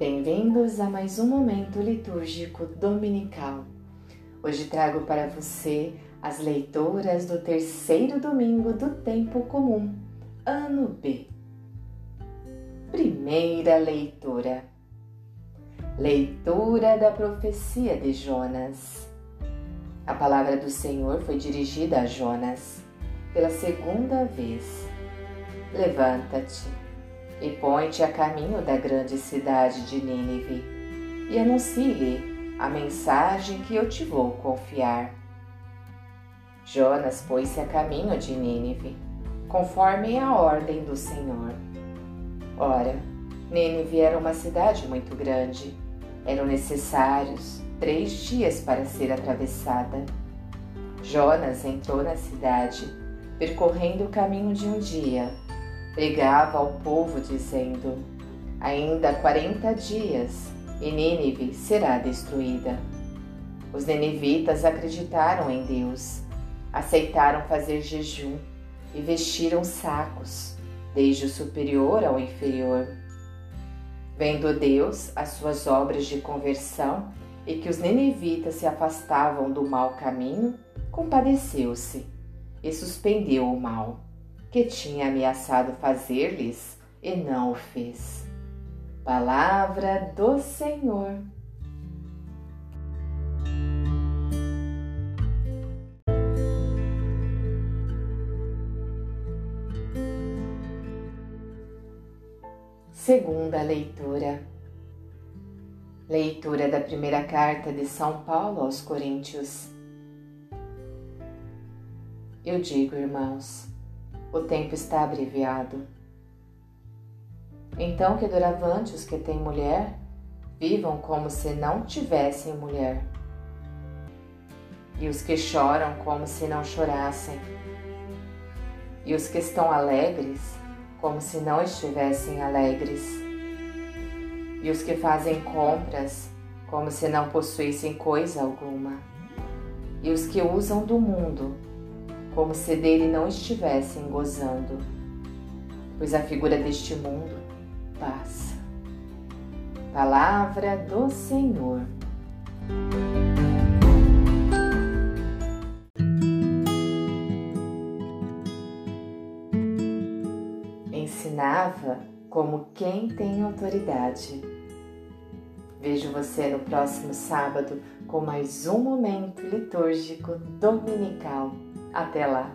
Bem-vindos a mais um momento litúrgico dominical. Hoje trago para você as leituras do terceiro domingo do tempo comum, ano B. Primeira leitura. Leitura da profecia de Jonas. A palavra do Senhor foi dirigida a Jonas pela segunda vez. Levanta-te e põe-te a caminho da grande cidade de Nínive e anuncie-lhe a mensagem que eu te vou confiar. Jonas pôs-se a caminho de Nínive, conforme a ordem do Senhor. Ora, Nínive era uma cidade muito grande. Eram necessários três dias para ser atravessada. Jonas entrou na cidade, percorrendo o caminho de um dia pregava ao povo, dizendo: Ainda quarenta dias e Nínive será destruída. Os nenivitas acreditaram em Deus, aceitaram fazer jejum e vestiram sacos, desde o superior ao inferior. Vendo Deus as suas obras de conversão e que os nenivitas se afastavam do mau caminho, compadeceu-se e suspendeu o mal que tinha ameaçado fazer-lhes e não o fez. Palavra do Senhor. Segunda leitura. Leitura da primeira carta de São Paulo aos Coríntios. Eu digo, irmãos, o tempo está abreviado. Então que doravante os que têm mulher vivam como se não tivessem mulher, e os que choram como se não chorassem, e os que estão alegres como se não estivessem alegres, e os que fazem compras como se não possuíssem coisa alguma, e os que usam do mundo como se dele não estivessem gozando, pois a figura deste mundo passa. Palavra do Senhor. Ensinava como quem tem autoridade. Vejo você no próximo sábado com mais um momento litúrgico dominical até lá!